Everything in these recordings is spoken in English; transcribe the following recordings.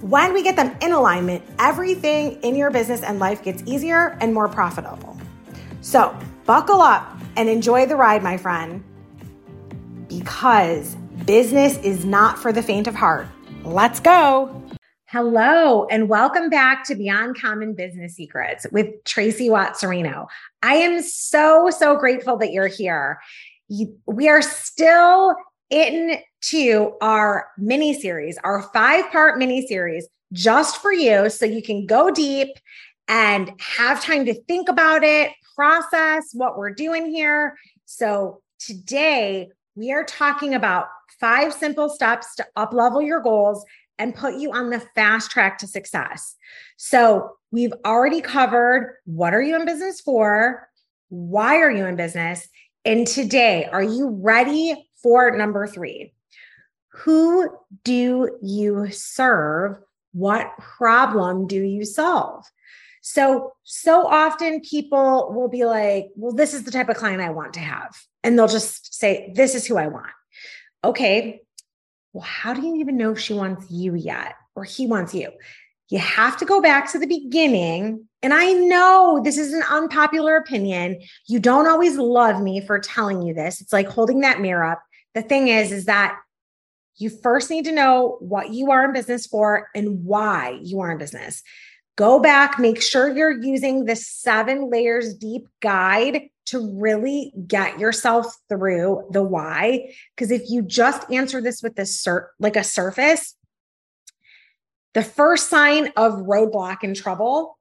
when we get them in alignment, everything in your business and life gets easier and more profitable. So, buckle up and enjoy the ride, my friend, because business is not for the faint of heart. Let's go. Hello, and welcome back to Beyond Common Business Secrets with Tracy Watt-Serino. I am so, so grateful that you're here. we are still into our mini series, our five part mini series, just for you. So you can go deep and have time to think about it, process what we're doing here. So today we are talking about five simple steps to up level your goals and put you on the fast track to success. So we've already covered what are you in business for? Why are you in business? And today, are you ready for number three, who do you serve? What problem do you solve? So, so often people will be like, well, this is the type of client I want to have. And they'll just say, this is who I want. Okay. Well, how do you even know if she wants you yet or he wants you? You have to go back to the beginning. And I know this is an unpopular opinion. You don't always love me for telling you this. It's like holding that mirror up the thing is, is that you first need to know what you are in business for and why you are in business. Go back, make sure you're using the seven layers deep guide to really get yourself through the why. Because if you just answer this with this cert, like a surface, the first sign of roadblock and trouble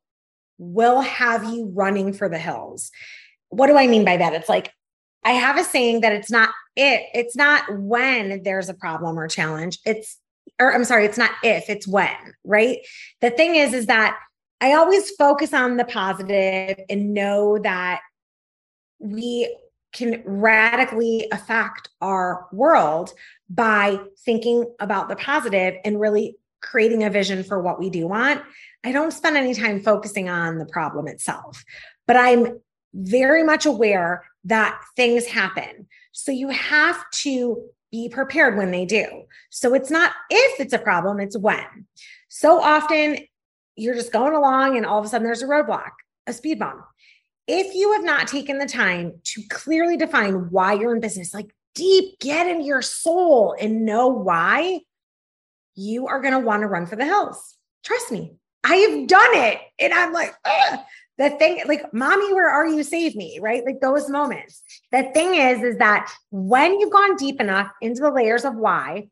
will have you running for the hills. What do I mean by that? It's like, I have a saying that it's not it, it's not when there's a problem or challenge. It's, or I'm sorry, it's not if, it's when, right? The thing is, is that I always focus on the positive and know that we can radically affect our world by thinking about the positive and really creating a vision for what we do want. I don't spend any time focusing on the problem itself, but I'm very much aware that things happen. So you have to be prepared when they do. So it's not if it's a problem, it's when. So often you're just going along and all of a sudden there's a roadblock, a speed bump. If you have not taken the time to clearly define why you're in business, like deep, get into your soul and know why, you are going to want to run for the hills. Trust me, I have done it. And I'm like, Ugh the thing like mommy where are you? Save me right? Like those moments. The thing is is that when you've gone deep enough into the layers of why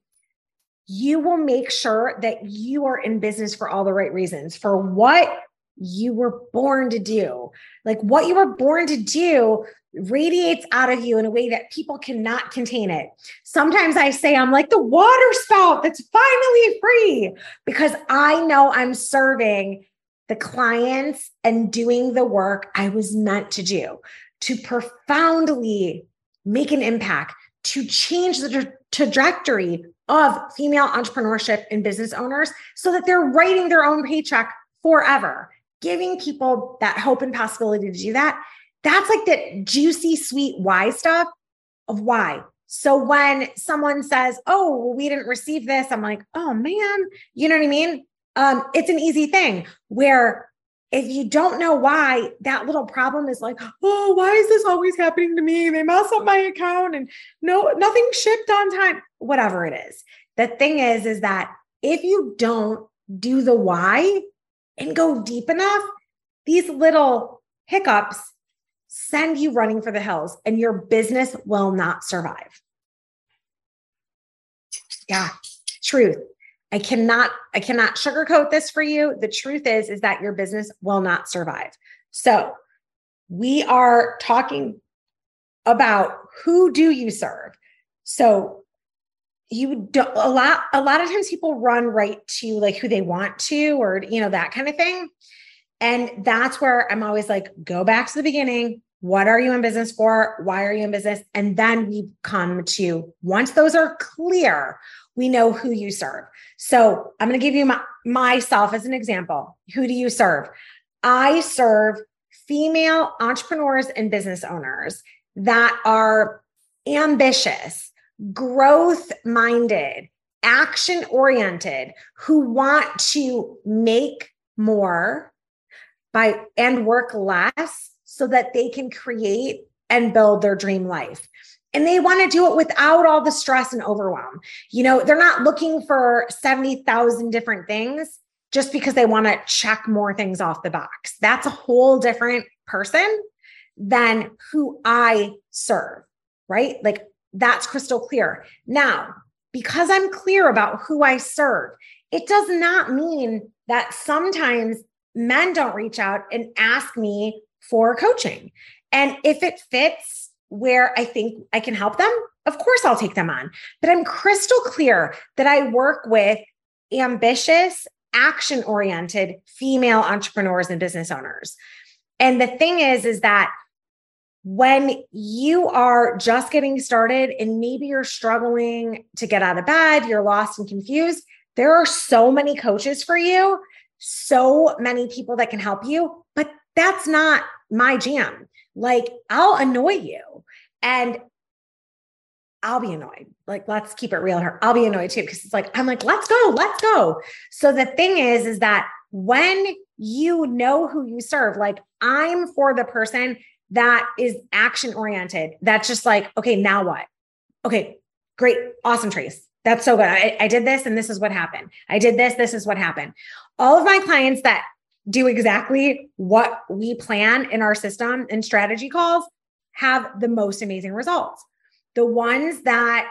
you will make sure that you are in business for all the right reasons for what you were born to do. Like what you were born to do radiates out of you in a way that people cannot contain it. Sometimes I say I'm like the water spout that's finally free because I know I'm serving the clients and doing the work I was meant to do to profoundly make an impact, to change the tra- trajectory of female entrepreneurship and business owners so that they're writing their own paycheck forever, giving people that hope and possibility to do that. That's like the juicy, sweet why stuff of why. So when someone says, Oh, we didn't receive this, I'm like, Oh man, you know what I mean? Um, it's an easy thing where if you don't know why that little problem is like, oh, why is this always happening to me? They mess up my account and no, nothing shipped on time, whatever it is. The thing is, is that if you don't do the why and go deep enough, these little hiccups send you running for the hills and your business will not survive. Yeah, truth. I cannot I cannot sugarcoat this for you. The truth is is that your business will not survive. So, we are talking about who do you serve? So, you don't a lot a lot of times people run right to like who they want to or you know that kind of thing. And that's where I'm always like go back to the beginning. What are you in business for? Why are you in business? And then we come to once those are clear, we know who you serve. So I'm going to give you my, myself as an example. Who do you serve? I serve female entrepreneurs and business owners that are ambitious, growth minded, action oriented, who want to make more by and work less so that they can create and build their dream life and they want to do it without all the stress and overwhelm. You know, they're not looking for 70,000 different things just because they want to check more things off the box. That's a whole different person than who I serve, right? Like that's crystal clear. Now, because I'm clear about who I serve, it does not mean that sometimes men don't reach out and ask me for coaching. And if it fits where I think I can help them, of course I'll take them on. But I'm crystal clear that I work with ambitious, action oriented female entrepreneurs and business owners. And the thing is, is that when you are just getting started and maybe you're struggling to get out of bed, you're lost and confused, there are so many coaches for you, so many people that can help you, but that's not my jam. Like, I'll annoy you and I'll be annoyed. Like, let's keep it real here. I'll be annoyed too because it's like, I'm like, let's go, let's go. So the thing is, is that when you know who you serve, like, I'm for the person that is action oriented, that's just like, okay, now what? Okay, great, awesome, Trace. That's so good. I, I did this and this is what happened. I did this, this is what happened. All of my clients that do exactly what we plan in our system and strategy calls have the most amazing results. The ones that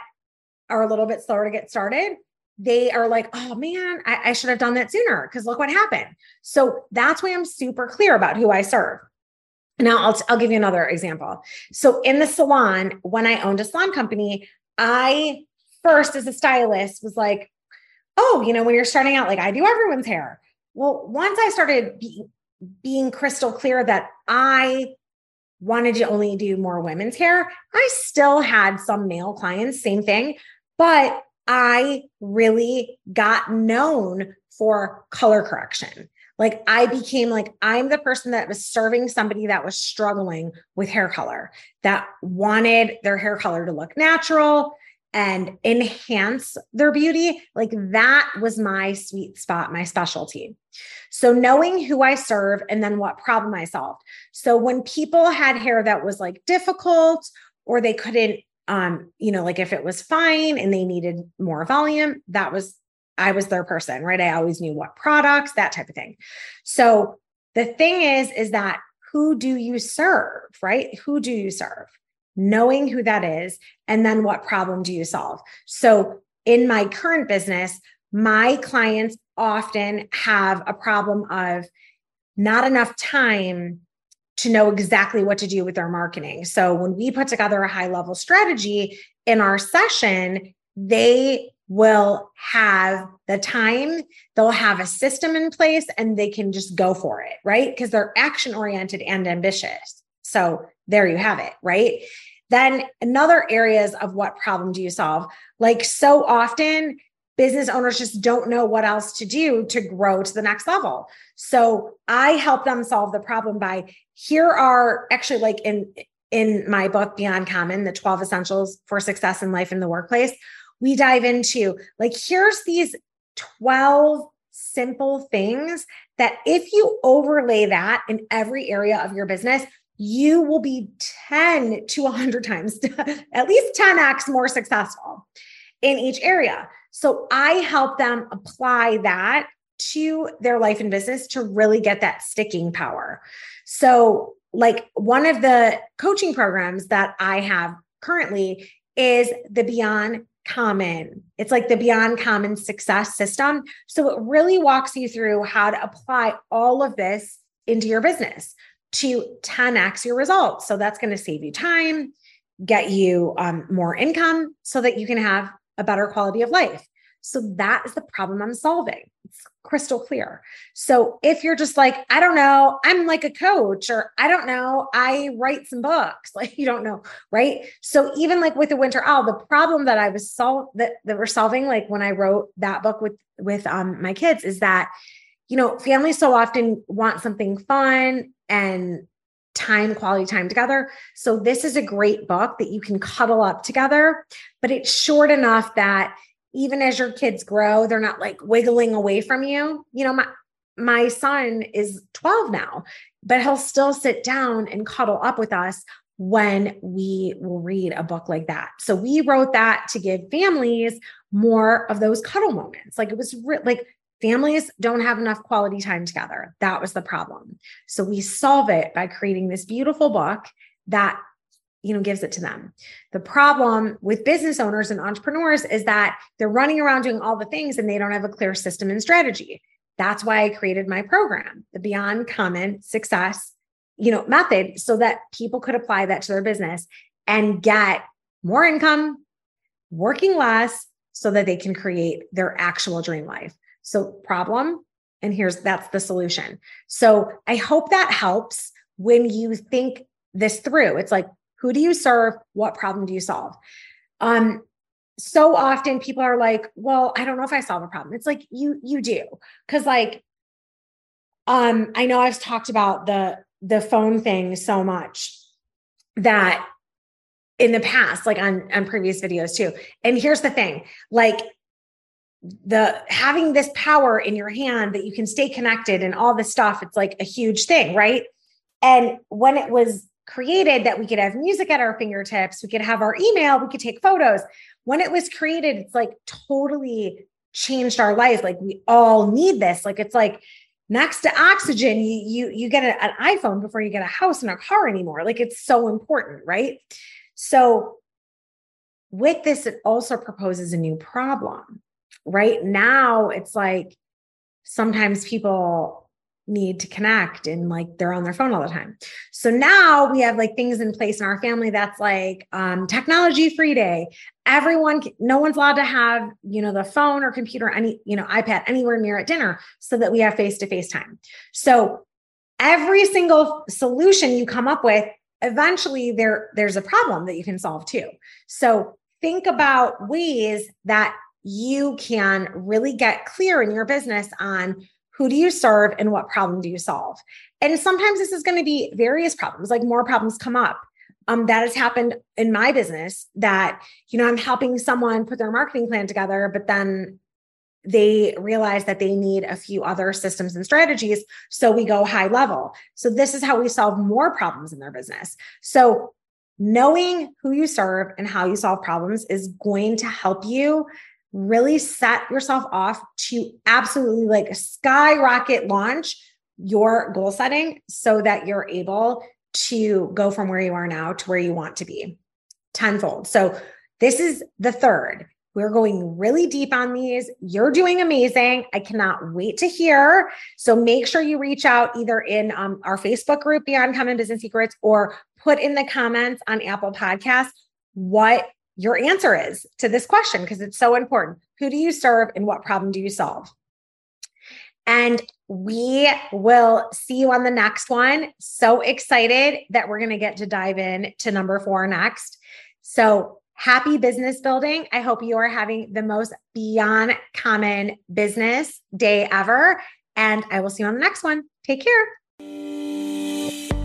are a little bit slower to get started, they are like, oh man, I, I should have done that sooner because look what happened. So that's why I'm super clear about who I serve. Now I'll, I'll give you another example. So in the salon, when I owned a salon company, I first as a stylist was like, oh, you know, when you're starting out, like I do everyone's hair. Well, once I started be, being crystal clear that I wanted to only do more women's hair, I still had some male clients, same thing, but I really got known for color correction. Like I became like, I'm the person that was serving somebody that was struggling with hair color, that wanted their hair color to look natural, and enhance their beauty, like that was my sweet spot, my specialty. So, knowing who I serve and then what problem I solved. So, when people had hair that was like difficult or they couldn't, um, you know, like if it was fine and they needed more volume, that was, I was their person, right? I always knew what products, that type of thing. So, the thing is, is that who do you serve, right? Who do you serve? Knowing who that is, and then what problem do you solve? So, in my current business, my clients often have a problem of not enough time to know exactly what to do with their marketing. So, when we put together a high level strategy in our session, they will have the time, they'll have a system in place, and they can just go for it, right? Because they're action oriented and ambitious. So there you have it, right? Then another areas of what problem do you solve? Like so often business owners just don't know what else to do to grow to the next level. So I help them solve the problem by here are actually like in in my book Beyond Common, the 12 essentials for success in life in the workplace, we dive into like here's these 12 simple things that if you overlay that in every area of your business, you will be 10 to 100 times, at least 10x more successful in each area. So I help them apply that to their life and business to really get that sticking power. So like one of the coaching programs that I have currently is the Beyond Common. It's like the Beyond Common success system. So it really walks you through how to apply all of this into your business to 10x your results. So that's going to save you time, get you um, more income so that you can have a better quality of life. So that is the problem I'm solving. It's crystal clear. So if you're just like, I don't know, I'm like a coach, or I don't know, I write some books, like you don't know, right? So even like with the winter owl, the problem that I was solved that, that we're solving, like when I wrote that book with with um my kids, is that you know, families so often want something fun and time, quality time together. So this is a great book that you can cuddle up together, but it's short enough that even as your kids grow, they're not like wiggling away from you. You know, my my son is 12 now, but he'll still sit down and cuddle up with us when we will read a book like that. So we wrote that to give families more of those cuddle moments. Like it was re- like families don't have enough quality time together. That was the problem. So we solve it by creating this beautiful book that you know gives it to them the problem with business owners and entrepreneurs is that they're running around doing all the things and they don't have a clear system and strategy that's why i created my program the beyond common success you know method so that people could apply that to their business and get more income working less so that they can create their actual dream life so problem and here's that's the solution so i hope that helps when you think this through it's like who do you serve? What problem do you solve? Um, so often people are like, well, I don't know if I solve a problem. It's like you you do. Cause like um, I know I've talked about the the phone thing so much that in the past, like on, on previous videos too. And here's the thing, like the having this power in your hand that you can stay connected and all this stuff, it's like a huge thing, right? And when it was created that we could have music at our fingertips, we could have our email, we could take photos. When it was created, it's like totally changed our life. Like we all need this. Like it's like next to oxygen, you you you get an iPhone before you get a house and a car anymore. Like it's so important, right? So with this, it also proposes a new problem. Right now, it's like sometimes people need to connect and like they're on their phone all the time. So now we have like things in place in our family that's like um, technology free day. Everyone, no one's allowed to have, you know, the phone or computer, any, you know, iPad anywhere near at dinner so that we have face to face time. So every single solution you come up with, eventually there, there's a problem that you can solve too. So think about ways that you can really get clear in your business on who do you serve and what problem do you solve? And sometimes this is going to be various problems, like more problems come up. Um, that has happened in my business that, you know, I'm helping someone put their marketing plan together, but then they realize that they need a few other systems and strategies. So we go high level. So this is how we solve more problems in their business. So knowing who you serve and how you solve problems is going to help you really set yourself off to absolutely like skyrocket launch your goal setting so that you're able to go from where you are now to where you want to be tenfold. So, this is the third. We're going really deep on these. You're doing amazing. I cannot wait to hear. So make sure you reach out either in um, our Facebook group, Beyond Common Business Secrets, or put in the comments on Apple Podcasts what your answer is to this question because it's so important. Who do you serve and what problem do you solve? And we will see you on the next one. So excited that we're going to get to dive in to number four next. So happy business building. I hope you are having the most beyond common business day ever. And I will see you on the next one. Take care.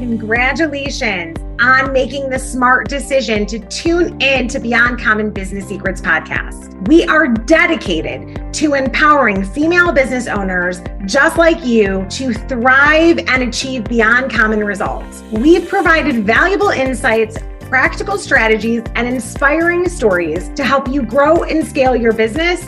Congratulations on making the smart decision to tune in to Beyond Common Business Secrets podcast. We are dedicated to empowering female business owners just like you to thrive and achieve beyond common results. We've provided valuable insights practical strategies, and inspiring stories to help you grow and scale your business